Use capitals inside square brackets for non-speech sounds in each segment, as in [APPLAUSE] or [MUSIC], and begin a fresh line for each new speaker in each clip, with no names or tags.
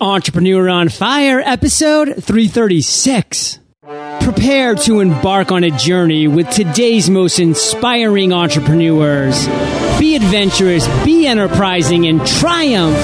Entrepreneur on Fire, episode 336. Prepare to embark on a journey with today's most inspiring entrepreneurs. Be adventurous, be enterprising, and triumph.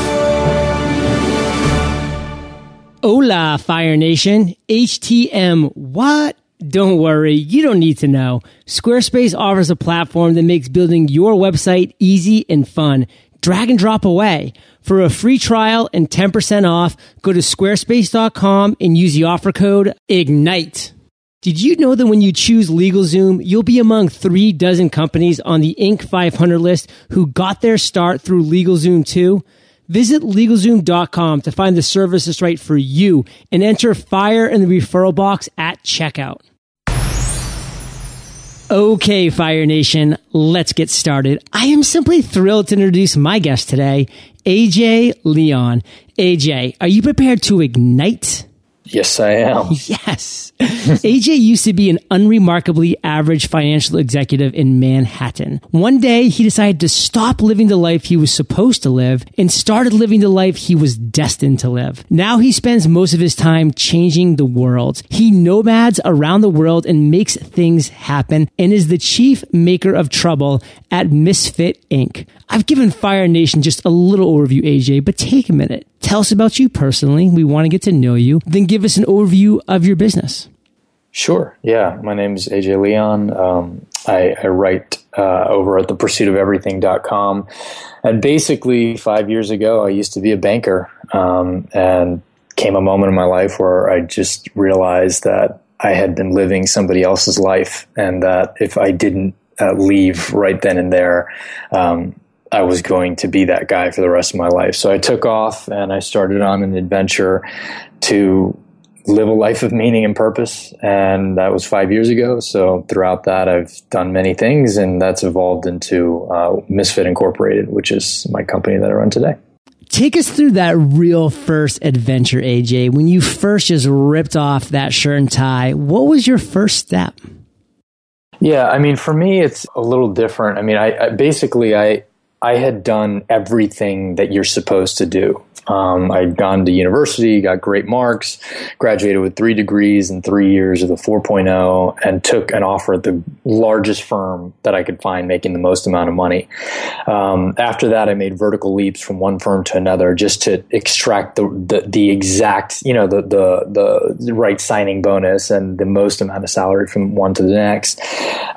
Hola, Fire Nation. HTM, what? Don't worry, you don't need to know. Squarespace offers a platform that makes building your website easy and fun. Drag and drop away. For a free trial and 10% off, go to squarespace.com and use the offer code IGNITE. Did you know that when you choose LegalZoom, you'll be among three dozen companies on the Inc. 500 list who got their start through LegalZoom too? Visit LegalZoom.com to find the service that's right for you and enter FIRE in the referral box at checkout. Okay, Fire Nation, let's get started. I am simply thrilled to introduce my guest today, AJ Leon. AJ, are you prepared to ignite?
Yes, I am. [LAUGHS]
Yes. AJ used to be an unremarkably average financial executive in Manhattan. One day, he decided to stop living the life he was supposed to live and started living the life he was destined to live. Now he spends most of his time changing the world. He nomads around the world and makes things happen and is the chief maker of trouble at Misfit Inc. I've given Fire Nation just a little overview, AJ, but take a minute. Tell us about you personally. We want to get to know you. Then give us an overview of your business.
Sure. Yeah. My name is AJ Leon. Um, I, I, write uh, over at thepursuitofeverything.com. And basically, five years ago, I used to be a banker. Um, and came a moment in my life where I just realized that I had been living somebody else's life. And that if I didn't uh, leave right then and there, um, I was going to be that guy for the rest of my life. So I took off and I started on an adventure to live a life of meaning and purpose. And that was five years ago. So throughout that, I've done many things and that's evolved into uh, Misfit Incorporated, which is my company that I run today.
Take us through that real first adventure, AJ. When you first just ripped off that shirt and tie, what was your first step?
Yeah, I mean, for me, it's a little different. I mean, I, I basically I I had done everything that you're supposed to do. Um, I'd gone to university, got great marks, graduated with three degrees and three years of the 4.0, and took an offer at the largest firm that I could find, making the most amount of money. Um, after that, I made vertical leaps from one firm to another just to extract the the, the exact, you know, the, the the right signing bonus and the most amount of salary from one to the next,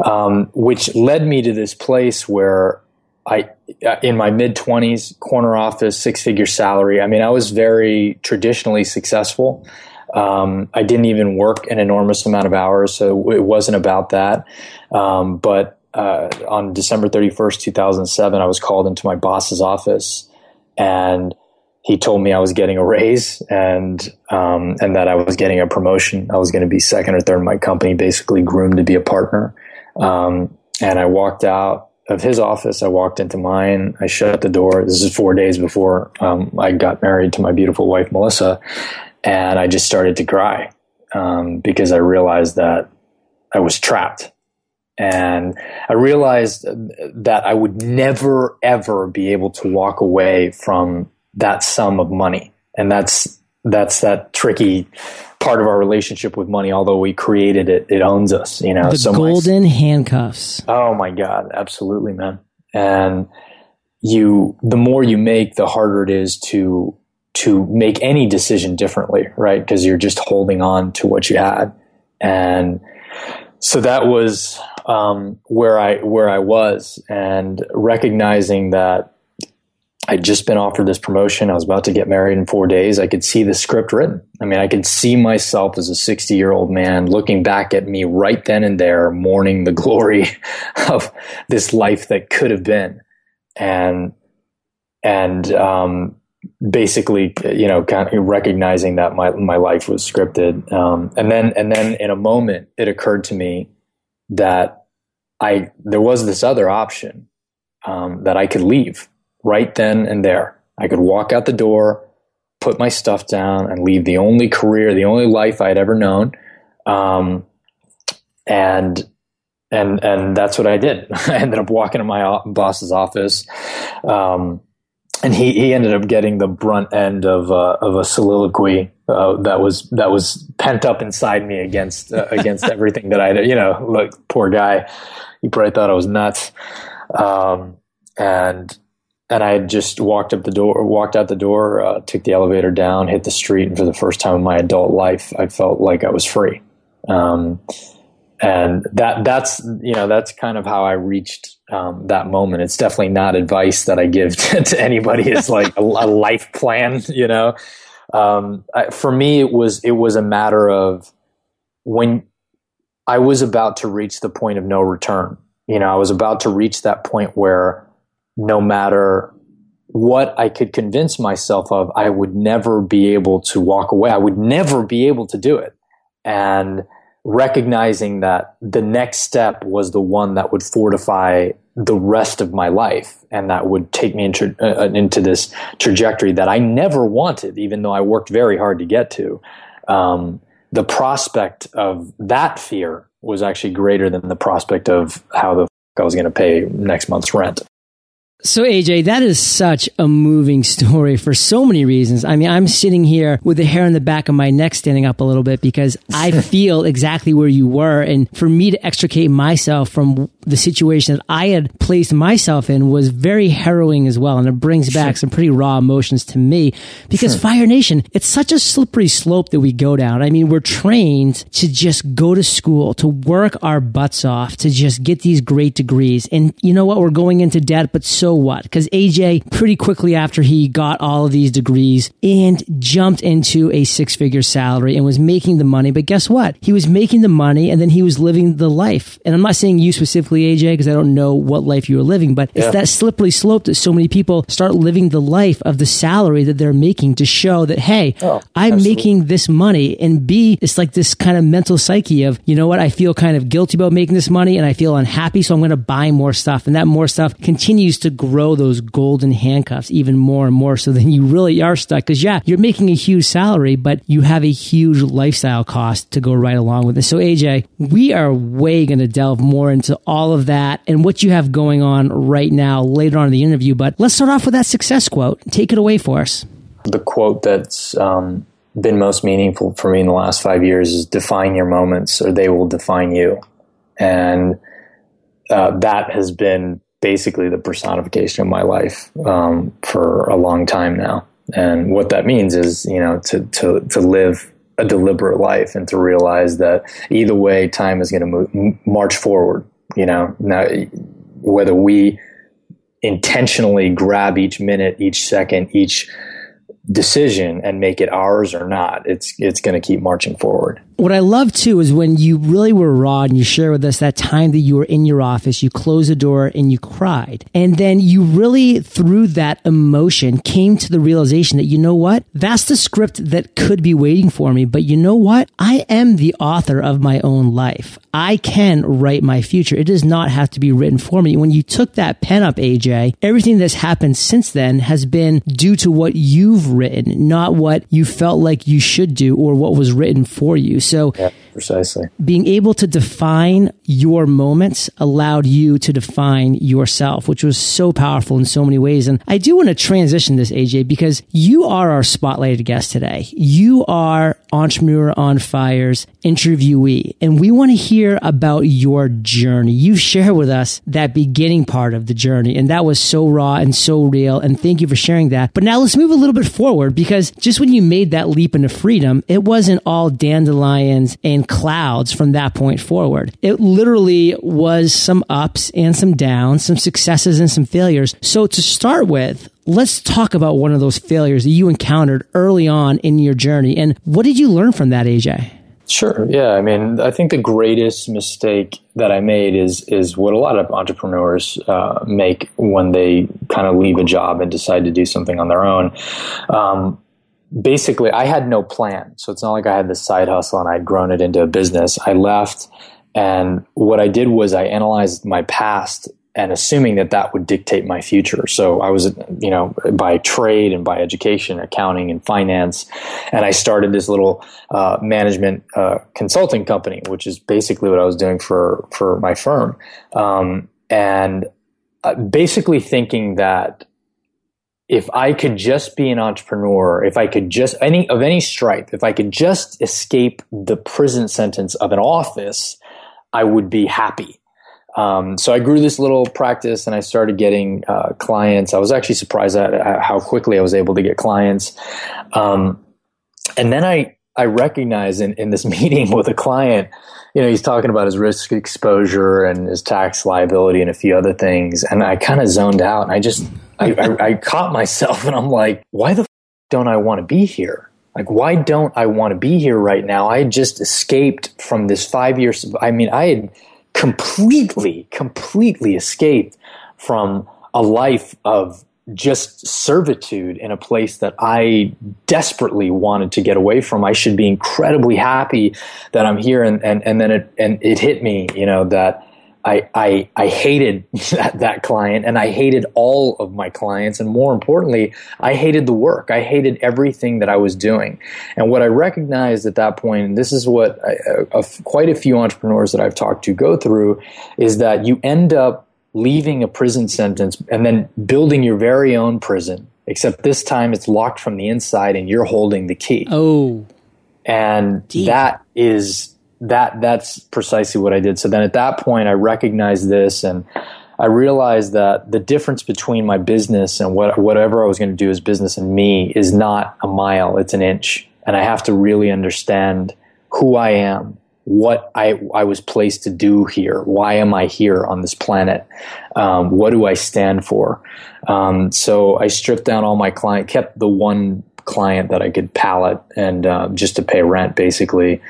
um, which led me to this place where I uh, in my mid 20s, corner office, six figure salary. I mean, I was very traditionally successful. Um, I didn't even work an enormous amount of hours, so it wasn't about that. Um, but uh, on December 31st, 2007, I was called into my boss's office and he told me I was getting a raise and um, and that I was getting a promotion. I was going to be second or third in my company, basically groomed to be a partner. Um, and I walked out of his office. I walked into mine. I shut the door. This is four days before um, I got married to my beautiful wife, Melissa. And I just started to cry um, because I realized that I was trapped. And I realized that I would never, ever be able to walk away from that sum of money. And that's, that's that tricky part of our relationship with money. Although we created it, it owns us. You know,
the so golden my, handcuffs.
Oh my god, absolutely, man. And you, the more you make, the harder it is to to make any decision differently, right? Because you're just holding on to what you had, and so that was um, where I where I was, and recognizing that I'd just been offered this promotion. I was about to get married in four days. I could see the script written. I mean, I could see myself as a 60 year old man looking back at me right then and there, mourning the glory [LAUGHS] of this life that could have been. And, and, um, basically, you know, kind of recognizing that my, my life was scripted. Um, and then, and then in a moment, it occurred to me that I, there was this other option, um, that I could leave right then and there. I could walk out the door, put my stuff down, and leave the only career, the only life I'd ever known. Um, and and and that's what I did. [LAUGHS] I ended up walking to my boss's office, um, and he, he ended up getting the brunt end of uh, of a soliloquy uh, that was that was pent up inside me against uh, against everything that I you know like poor guy he probably thought I was nuts um, and and I had just walked up the door walked out the door uh, took the elevator down hit the street and for the first time in my adult life I felt like I was free um, and that that's you know that's kind of how I reached um, that moment. It's definitely not advice that I give [LAUGHS] to, to anybody. It's like a, a, life plan, [LAUGHS] you know. Um, I, for me, it was it was a matter of when I was about to reach the point of no return. You know, I was about to reach that point where no matter what I could convince myself of, I would never be able to walk away. I would never be able to do it, and recognizing that the next step was the one that would fortify the rest of my life and that would take me into, uh, into this trajectory that I never wanted, even though I worked very hard to get to. Um, the prospect of that fear was actually greater than the prospect of how the I was going to pay next month's rent.
So, AJ, that is such a moving story for so many reasons. I mean, I'm sitting here with the hair on the back of my neck standing up a little bit because I [LAUGHS] feel exactly where you were. And for me to extricate myself from the situation that I had placed myself in was very harrowing as well. And it brings back some pretty raw emotions to me because sure. Fire Nation, it's such a slippery slope that we go down. I mean, we're trained to just go to school, to work our butts off, to just get these great degrees. And you know what? We're going into debt, but so what? Because AJ, pretty quickly after he got all of these degrees and jumped into a six figure salary and was making the money. But guess what? He was making the money and then he was living the life. And I'm not saying you specifically, AJ, because I don't know what life you were living, but yeah. it's that slippery slope that so many people start living the life of the salary that they're making to show that, hey, oh, I'm absolutely. making this money. And B, it's like this kind of mental psyche of, you know what? I feel kind of guilty about making this money and I feel unhappy. So I'm going to buy more stuff. And that more stuff continues to grow those golden handcuffs even more and more so then you really are stuck. Because yeah you're making a huge salary but you have a huge lifestyle cost to go right along with it. So aj we are way going to delve more into all of that and what you have going on right now later on in the interview but let's start off with that success quote. Take it away for us.
The quote that's um, been most meaningful for me in the last five years is define your moments or they will define you. And uh, that has been basically the personification of my life um, for a long time now. And what that means is, you know, to to to live a deliberate life and to realize that either way, time is going to march forward. You know, now whether we intentionally grab each minute, each second, each decision and make it ours or not, it's it's going to keep marching forward.
What I love too is when you really were raw and you share with us that time that you were in your office, you closed the door and you cried. And then you really, through that emotion, came to the realization that, you know what? That's the script that could be waiting for me. But you know what? I am the author of my own life. I can write my future. It does not have to be written for me. When you took that pen up, AJ, everything that's happened since then has been due to what you've written, not what you felt like you should do or what was written for you. So
yeah, precisely
being able to define your moments allowed you to define yourself, which was so powerful in so many ways. And I do want to transition this, AJ, because you are our spotlighted guest today. You are Entrepreneur on Fire's interviewee, and we want to hear about your journey. You share with us that beginning part of the journey, and that was so raw and so real. And thank you for sharing that. But now let's move a little bit forward because just when you made that leap into freedom, it wasn't all dandelions and clouds from that point forward. It literally was some ups and some downs, some successes and some failures. So to start with, let's talk about one of those failures that you encountered early on in your journey. And what did you learn from that, AJ?
Sure. Yeah. I mean, I think the greatest mistake that I made is is what a lot of entrepreneurs uh, make when they kind of leave a job and decide to do something on their own. Um, basically, I had no plan, so it's not like I had this side hustle and I'd grown it into a business. I left, and what I did was I analyzed my past and assuming that that would dictate my future. So I was, you know, by trade and by education, accounting and finance, and I started this little uh, management uh, consulting company, which is basically what I was doing for for my firm, um, and uh, basically thinking that if I could just be an entrepreneur, if I could just any of any stripe, if I could just escape the prison sentence of an office, I would be happy. Um, so I grew this little practice and I started getting uh, clients. I was actually surprised at how quickly I was able to get clients. Um, and then I, I recognized in, in this [LAUGHS] meeting with a client, you know, he's talking about his risk exposure and his tax liability and a few other things. And I kind of zoned out and I just, I, I, I, caught myself and I'm like, why the f- don't I want to be here? Like, why don't I want to be here right now? I just escaped from this five years. I mean, I had completely, completely escaped from a life of just servitude in a place that I desperately wanted to get away from. I should be incredibly happy that I'm here. And, and, and then it, and it hit me, you know, that I, I, I hated [LAUGHS] that, that client and I hated all of my clients. And more importantly, I hated the work. I hated everything that I was doing. And what I recognized at that point, and this is what I, quite a few entrepreneurs that I've talked to go through, is that you end up leaving a prison sentence and then building your very own prison, except this time it's locked from the inside and you're holding the key.
Oh.
And Deep. that is that that's precisely what I did. So then at that point I recognized this and I realized that the difference between my business and what whatever I was going to do as business and me is not a mile, it's an inch. And I have to really understand who I am, what I, I was placed to do here. Why am I here on this planet? Um, what do I stand for? Um, so I stripped down all my client, kept the one client that I could pallet and uh, just to pay rent, basically.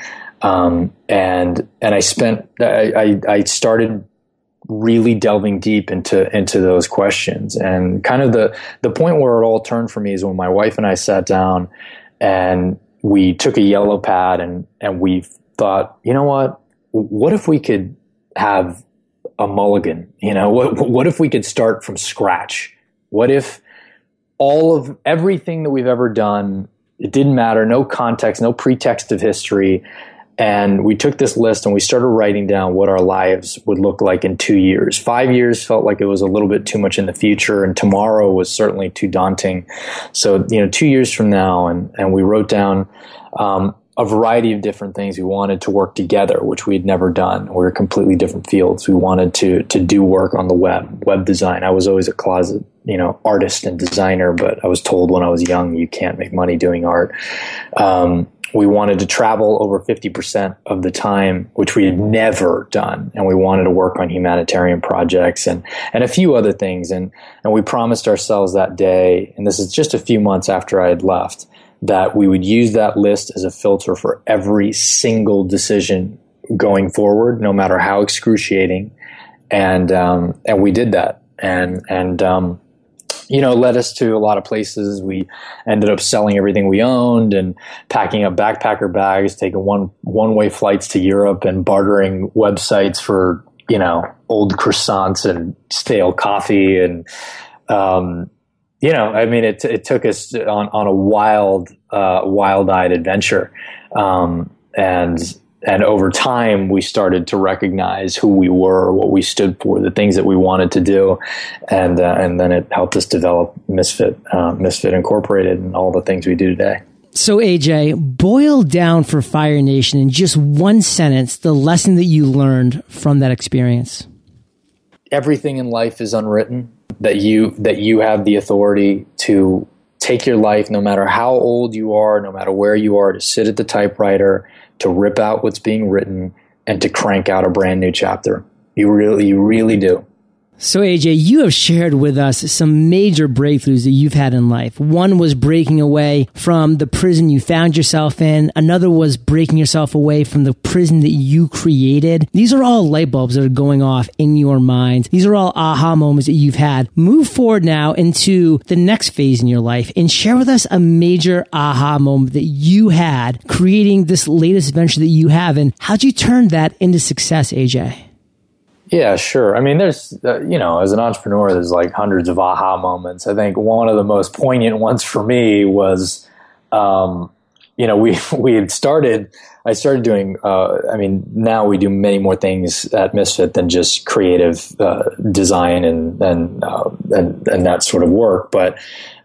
Um, and and I spent I, I, I started really delving deep into into those questions. And kind of the the point where it all turned for me is when my wife and I sat down and we took a yellow pad and and we thought you know what? What if we could have a mulligan? You know what what if we could start from scratch? What if all of everything that we've ever done it didn't matter. No context no pretext of history and we took this list and we started writing down what our lives would look like in two years. Five years felt like it was a little bit too much in the future, and tomorrow was certainly too daunting. So, you know, two years from now, and, and we wrote down um, a variety of different things. We wanted to work together, which we had never done. We were completely different fields. We wanted to to do work on the web, web design. I was always a closet, you know, artist and designer, but I was told when I was young you can't make money doing art. Um, we wanted to travel over 50% of the time, which we had never done. And we wanted to work on humanitarian projects and, and a few other things. And, and we promised ourselves that day, and this is just a few months after I had left, that we would use that list as a filter for every single decision going forward, no matter how excruciating. And, um, and we did that. And, and, um, you know, led us to a lot of places. We ended up selling everything we owned and packing up backpacker bags, taking one one way flights to Europe and bartering websites for you know old croissants and stale coffee and um, you know, I mean, it it took us on on a wild uh, wild eyed adventure, um, and and over time we started to recognize who we were, what we stood for, the things that we wanted to do, and uh, and then it helped us develop Misfit uh, Misfit Incorporated and all the things we do today.
So AJ, boil down for Fire Nation in just one sentence the lesson that you learned from that experience.
Everything in life is unwritten. That you that you have the authority to take your life, no matter how old you are, no matter where you are, to sit at the typewriter to rip out what's being written and to crank out a brand new chapter. You really, you really do.
So, AJ, you have shared with us some major breakthroughs that you've had in life. One was breaking away from the prison you found yourself in. Another was breaking yourself away from the prison that you created. These are all light bulbs that are going off in your mind. These are all aha moments that you've had. Move forward now into the next phase in your life and share with us a major aha moment that you had creating this latest venture that you have. And how'd you turn that into success, AJ?
Yeah, sure. I mean, there's, uh, you know, as an entrepreneur, there's like hundreds of aha moments. I think one of the most poignant ones for me was, um, you know, we, [LAUGHS] we had started, I started doing, uh, I mean, now we do many more things at Misfit than just creative, uh, design and, and, uh, and, and that sort of work. But,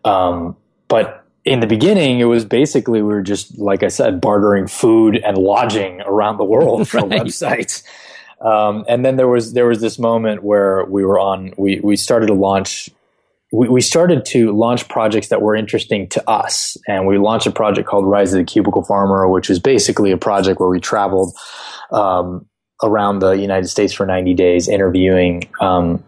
Um, but in the beginning, it was basically we were just, like I said, bartering food and lodging around the world [LAUGHS] for right. websites. Um, and then there was there was this moment where we were on we we started to launch we, we started to launch projects that were interesting to us. And we launched a project called Rise of the Cubicle Farmer, which was basically a project where we traveled um, around the United States for 90 days interviewing um,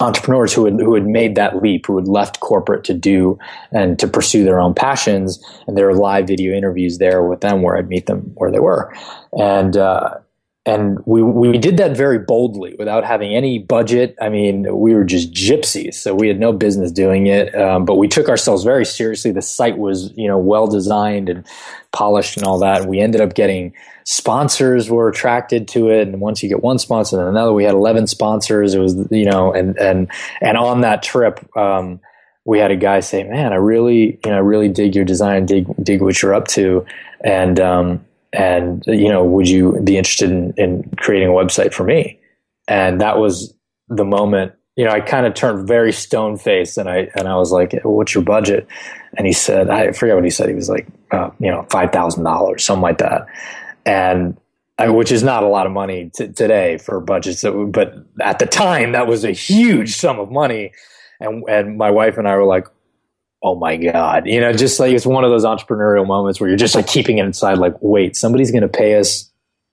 entrepreneurs who had, who had made that leap, who had left corporate to do and to pursue their own passions. And there were live video interviews there with them where I'd meet them where they were. And, uh, and we we did that very boldly without having any budget. I mean, we were just gypsies, so we had no business doing it. Um, but we took ourselves very seriously. The site was you know well designed and polished and all that. And we ended up getting sponsors were attracted to it, and once you get one sponsor, then another. We had eleven sponsors. It was you know, and and and on that trip. Um, we had a guy say, "Man, I really, you know, I really dig your design, dig dig what you're up to," and um, and you know would you be interested in, in creating a website for me? And that was the moment you know i kind of turned very stone faced and i and i was like what's your budget? And he said i forget what he said. He was like uh, you know $5000 something like that. And I, which is not a lot of money t- today for budgets that, but at the time that was a huge sum of money. And and my wife and i were like oh my god. You know just like it's one of those entrepreneurial moments where you're just like keeping it inside like wait somebody's going to pay us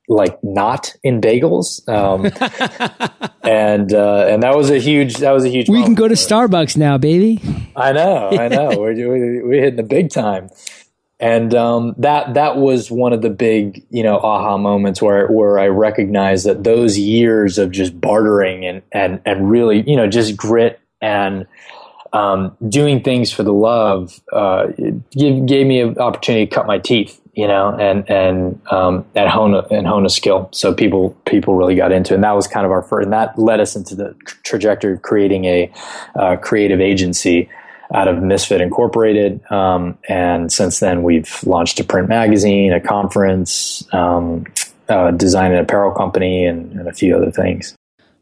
like not in bagels? Um, [LAUGHS] and uh, and that was a huge that was a huge
we can go to starbucks now baby.
I know i [LAUGHS] know. We're, we're, we're hitting the big time. And um, that that was one of the big you know aha moments where where I recognized that those years of just bartering and and and really you know just grit and um, doing things for the love uh, gave, gave me an opportunity to cut my teeth, you know, and and um, and hone a, and hone a skill. So people people really got into, it. and that was kind of our first, and that led us into the trajectory of creating a uh, creative agency out of Misfit Incorporated. Um, and since then, we've launched a print magazine, a conference, um, uh, design and apparel company, and, and a few other things.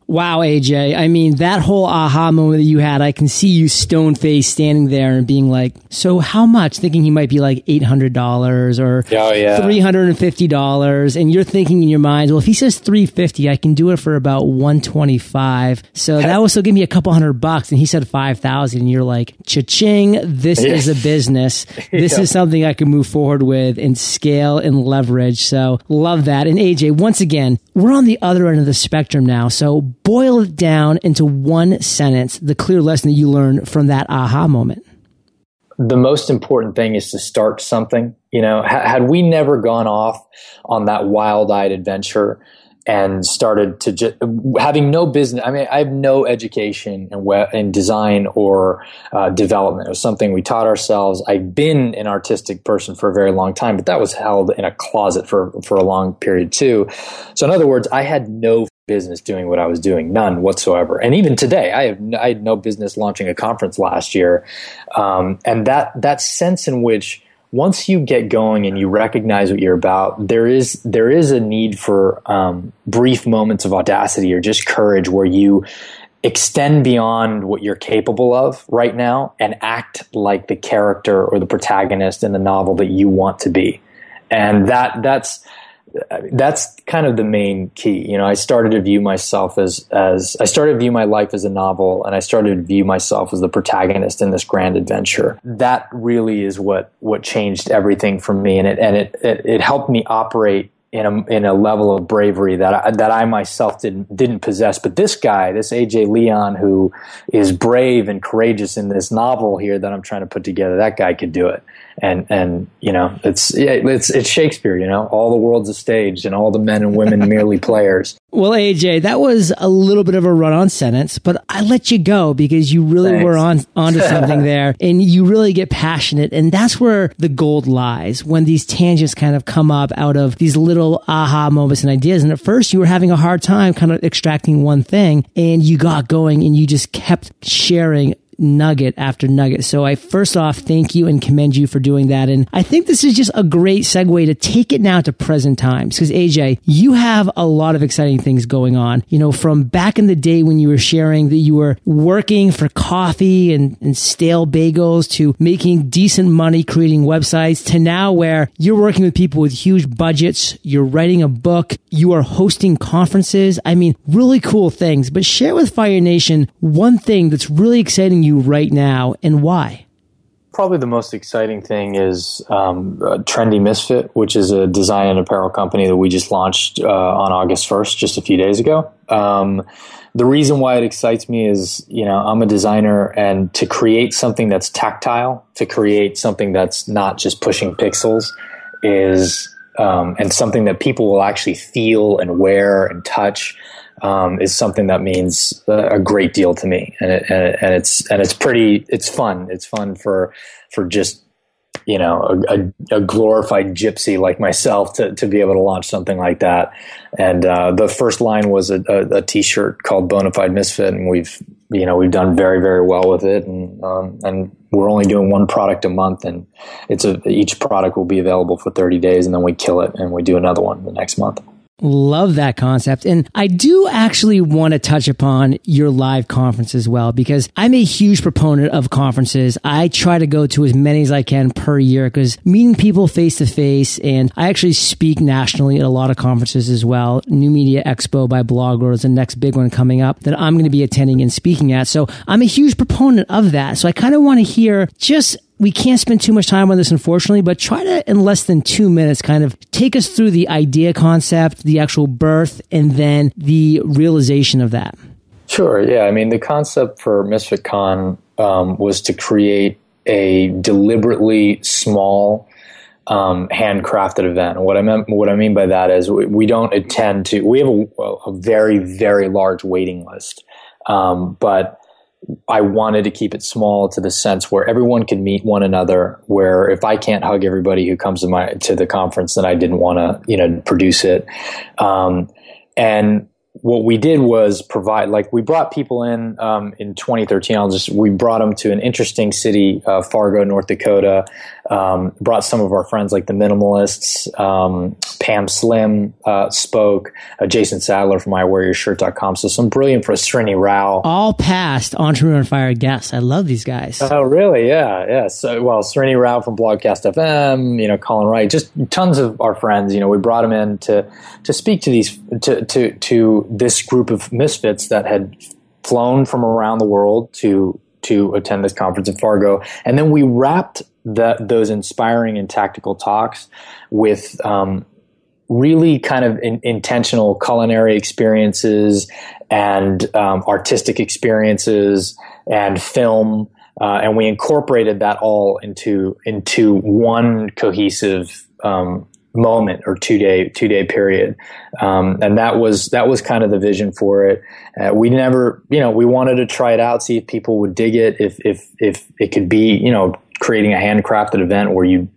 Wow, AJ. I mean, that whole aha moment that you had, I can see you stone faced standing there and being like, so how much? Thinking he might be like $800 or oh, yeah. $350. And you're thinking in your mind, well, if he says 350, I can do it for about 125. So that [LAUGHS] will still give me a couple hundred bucks. And he said 5,000. And you're like, cha-ching, this is a business. [LAUGHS] This yeah. is something I can move forward with and scale and leverage. So love that. And AJ, once again, we're on the other end of the spectrum now. So boil it down into one sentence, the clear lesson that you learned from that aha moment.
The most important thing is to start something. You know, had we never gone off on that wild eyed adventure, and started to just having no business. I mean, I have no education in in design or uh, development. It was something we taught ourselves. I've been an artistic person for a very long time, but that was held in a closet for for a long period too. So, in other words, I had no business doing what I was doing, none whatsoever. And even today, I have I had no business launching a conference last year, um, and that that sense in which once you get going and you recognize what you're about, there is there is a need for um, brief moments of audacity or just courage where you extend beyond what you're capable of right now and act like the character or the protagonist in the novel that you want to be. And that that's that's kind of the main key. You know, I started to view myself as as I started to view my life as a novel, and I started to view myself as the protagonist in this grand adventure. That really is what what changed everything for me, and it and it it, it helped me operate in a in a level of bravery that I, that I myself didn't didn't possess. But this guy, this AJ Leon, who is brave and courageous in this novel here that I'm trying to put together, that guy could do it and and you know it's it's it's Shakespeare. You know, all the world's a stage, and all the men and women [LAUGHS] merely players.
Well, AJ, that was a little bit of a run-on sentence, but I let you go because you really Thanks. were on onto [LAUGHS] something there, and you really get passionate, and that's where the gold lies when these tangents kind of come up out of these little aha moments and ideas. And at first, you were having a hard time kind of extracting one thing, and you got going, and you just kept sharing nugget after nugget. So I first off thank you and commend you for doing that. And I think this is just a great segue to take it now to present times. Because AJ, you have a lot of exciting things going on. You know, from back in the day when you were sharing that you were working for coffee and, and stale bagels to making decent money creating websites to now where you're working with people with huge budgets. You're writing a book. You are hosting conferences. I mean, really cool things, but share with Fire Nation one thing that's really exciting you right now and why.
Probably the most exciting thing is um, Trendy Misfit, which is a design and apparel company that we just launched uh, on August 1st, just a few days ago. Um, the reason why it excites me is, you know, I'm a designer and to create something that's tactile, to create something that's not just pushing pixels is, um, and something that people will actually feel and wear and touch um, is something that means a great deal to me, and, it, and, it, and it's and it's pretty. It's fun. It's fun for for just you know a, a, a, glorified gypsy like myself to, to be able to launch something like that. And uh, the first line was a, a, a T-shirt called Bonafide Misfit, and we've you know we've done very very well with it, and um, and we're only doing one product a month, and it's a each product will be available for 30 days, and then we kill it, and we do another one the next month.
Love that concept. And I do actually want to touch upon your live conference as well, because I'm a huge proponent of conferences. I try to go to as many as I can per year because meeting people face to face and I actually speak nationally at a lot of conferences as well. New Media Expo by BlogWorld is the next big one coming up that I'm going to be attending and speaking at. So I'm a huge proponent of that. So I kind of want to hear just we can't spend too much time on this, unfortunately, but try to, in less than two minutes, kind of take us through the idea concept, the actual birth, and then the realization of that.
Sure. Yeah. I mean, the concept for MisfitCon um, was to create a deliberately small, um, handcrafted event. What I meant, what I mean by that is we, we don't intend to. We have a, a, very, very large waiting list, um, but I wanted to keep it small to the sense where everyone can meet one another. Where if I can't hug everybody who comes to my to the conference, then I didn't want to you know produce it. Um, and what we did was provide like we brought people in um, in 2013 i'll just we brought them to an interesting city uh, fargo north dakota um, brought some of our friends like the minimalists um, pam slim uh, spoke uh, jason sadler from iwearyourshirt.com so some brilliant for srini rao.
All past entrepreneur on fire guests. I love these guys.
Oh really? Yeah yeah. So well srini rao from blogcast fm you know colin wright just tons of our friends. You know we brought them in to to speak to these to to to this group of misfits that had flown from around the world to to attend this conference in Fargo, and then we wrapped that those inspiring and tactical talks with um, really kind of in, intentional culinary experiences and um, artistic experiences and film. Uh, and we incorporated that all into into one cohesive um, moment or two day two day period. Um, and that was that was kind of the vision for it. Uh, we never you know we wanted to try it out see if people would dig it if if if it could be you know creating a handcrafted event where you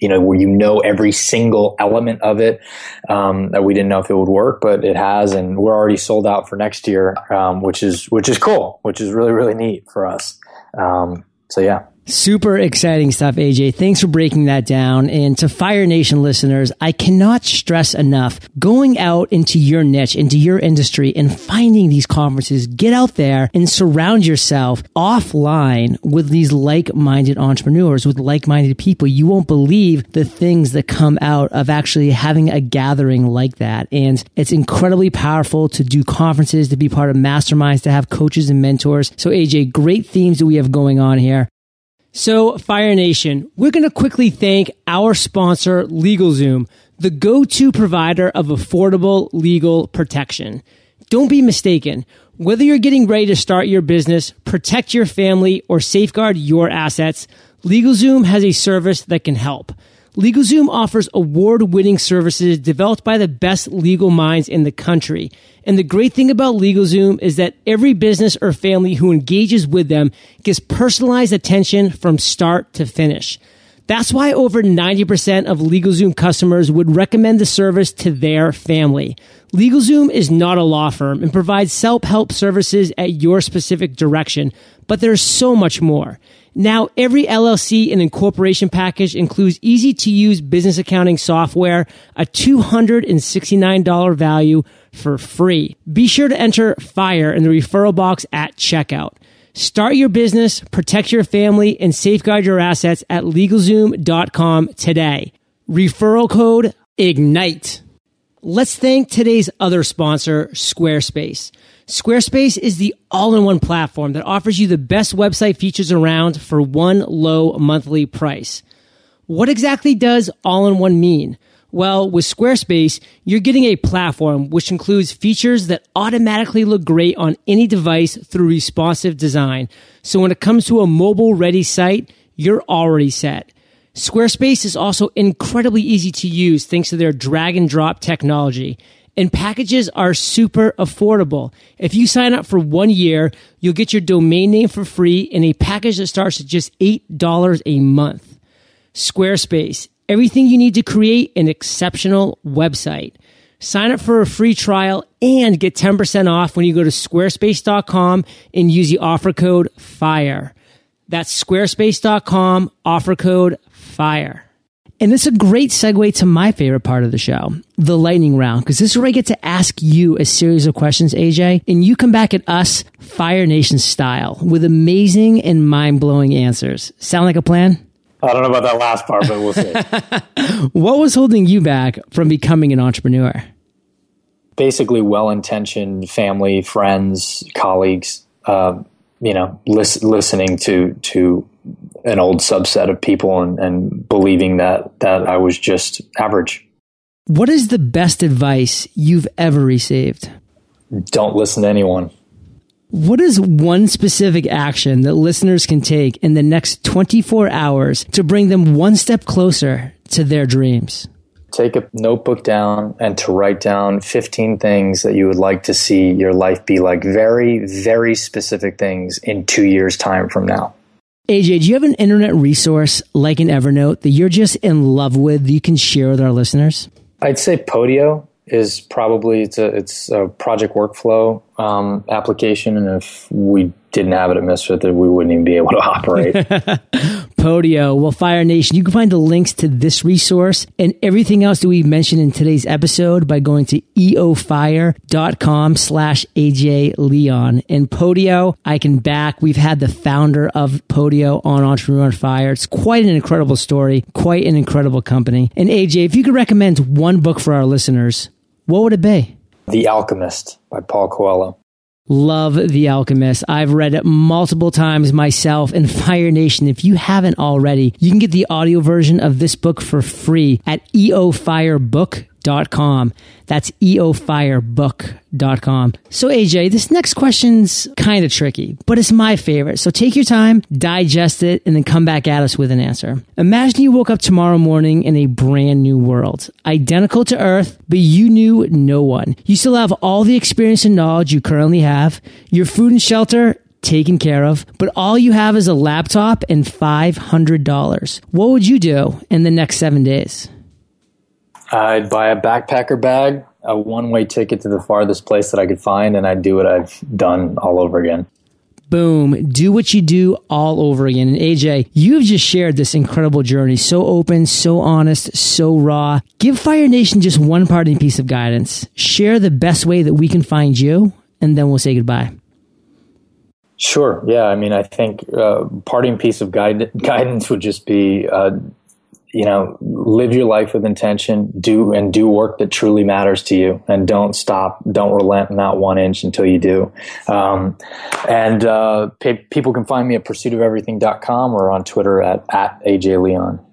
you know where you know every single element of it. Um, that we didn't know if it would work but it has and we're already sold out for next year um, which is which is cool which is really really neat for us. Um, so yeah
Super exciting stuff, AJ. Thanks for breaking that down. And to Fire Nation listeners, I cannot stress enough going out into your niche, into your industry and finding these conferences. Get out there and surround yourself offline with these like-minded entrepreneurs, with like-minded people. You won't believe the things that come out of actually having a gathering like that. And it's incredibly powerful to do conferences, to be part of masterminds, to have coaches and mentors. So AJ, great themes that we have going on here. So, Fire Nation, we're going to quickly thank our sponsor, LegalZoom, the go-to provider of affordable legal protection. Don't be mistaken. Whether you're getting ready to start your business, protect your family, or safeguard your assets, LegalZoom has a service that can help. LegalZoom offers award-winning services developed by the best legal minds in the country. And the great thing about LegalZoom is that every business or family who engages with them gets personalized attention from start to finish. That's why over 90% of LegalZoom customers would recommend the service to their family. LegalZoom is not a law firm and provides self-help services at your specific direction, but there's so much more. Now, every LLC and incorporation package includes easy to use business accounting software, a $269 value for free. Be sure to enter FIRE in the referral box at checkout. Start your business, protect your family, and safeguard your assets at LegalZoom.com today. Referral code IGNITE. Let's thank today's other sponsor, Squarespace. Squarespace is the all-in-one platform that offers you the best website features around for one low monthly price. What exactly does all-in-one mean? Well, with Squarespace, you're getting a platform which includes features that automatically look great on any device through responsive design. So when it comes to a mobile ready site, you're already set. Squarespace is also incredibly easy to use thanks to their drag and drop technology. And packages are super affordable. If you sign up for one year, you'll get your domain name for free in a package that starts at just $8 a month. Squarespace, everything you need to create an exceptional website. Sign up for a free trial and get 10% off when you go to squarespace.com and use the offer code FIRE. That's squarespace.com, offer code FIRE. And this is a great segue to my favorite part of the show, the lightning round, because this is where I get to ask you a series of questions, AJ, and you come back at us Fire Nation style with amazing and mind blowing answers. Sound like a plan?
I don't know about that last part, but we'll see. [LAUGHS]
what was holding you back from becoming an entrepreneur?
Basically, well intentioned family, friends, colleagues, uh, you know, lis- listening to, to an old subset of people and, and believing that that I was just average.
What is the best advice you've ever received?
Don't listen to anyone.
What is one specific action that listeners can take in the next 24 hours to bring them one step closer to their dreams?
Take a notebook down and to write down 15 things that you would like to see your life be like. Very, very specific things in two years' time from now.
AJ, do you have an internet resource like an Evernote that you're just in love with that you can share with our listeners?
I'd say Podio is probably it's a it's a project workflow um, application, and if we didn't have it at Misfit, that we wouldn't even be able to operate. [LAUGHS]
Podio, well, Fire Nation, you can find the links to this resource and everything else that we've mentioned in today's episode by going to eofire.com slash AJ Leon. And Podio, I can back. We've had the founder of Podio on Entrepreneur on Fire. It's quite an incredible story, quite an incredible company. And AJ, if you could recommend one book for our listeners, what would it be?
The Alchemist by Paul Coelho.
Love The Alchemist. I've read it multiple times myself. And [LAUGHS] Fire Nation, if you haven't already, you can get the audio version of this book for free at eofirebook.com eofirebook.com. That's eofirebook.com. So AJ, this next question's kind of tricky, but it's my favorite. So take your time, digest it, and then come back at us with an answer. Imagine you woke up tomorrow morning in a brand new world, identical to Earth, but you knew no one. You still have all the experience and knowledge you currently have, your food and shelter taken care of, but all you have is a laptop and $500. What would you do in the next seven days?
I'd buy a backpacker bag, a one way ticket to the farthest place that I could find, and I'd do what I've done all over again.
Boom. Do what you do all over again. And AJ, you've just shared this incredible journey. So open, so honest, so raw. Give Fire Nation just one parting piece of guidance. Share the best way that we can find you, and then we'll say goodbye.
Sure. Yeah. I mean, I think uh, parting piece of guide- [LAUGHS] guidance would just be uh, you know, live your life with intention, do and do work that truly matters to you, and don't stop, don't relent not one inch until you do. Um, and uh, pe- people can find me at pursuitofeverything.com or on Twitter at, at AJ Leon.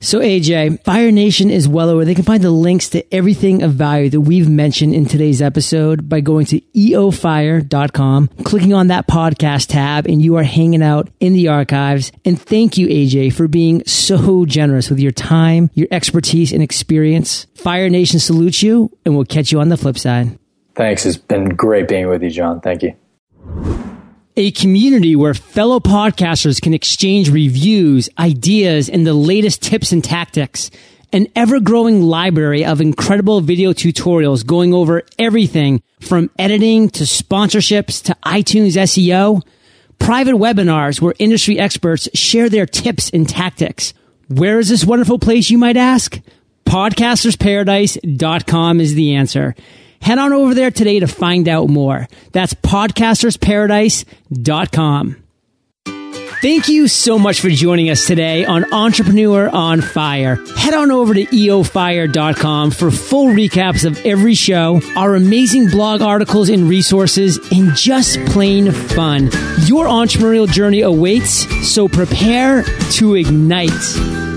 So AJ, Fire Nation is well aware. They can find the links to everything of value that we've mentioned in today's episode by going to eofire.com, clicking on that podcast tab, and you are hanging out in the archives. And thank you, AJ, for being so generous with your time, your expertise, and experience. Fire Nation salutes you, and we'll catch you on the flip side.
Thanks. It's been great being with you, John. Thank you.
A community where fellow podcasters can exchange reviews, ideas, and the latest tips and tactics. An ever growing library of incredible video tutorials going over everything from editing to sponsorships to iTunes SEO. Private webinars where industry experts share their tips and tactics. Where is this wonderful place, you might ask? Podcastersparadise.com is the answer. Head on over there today to find out more. That's podcastersparadise.com. Thank you so much for joining us today on Entrepreneur on Fire. Head on over to eofire.com for full recaps of every show, our amazing blog articles and resources, and just plain fun. Your entrepreneurial journey awaits, so prepare to ignite.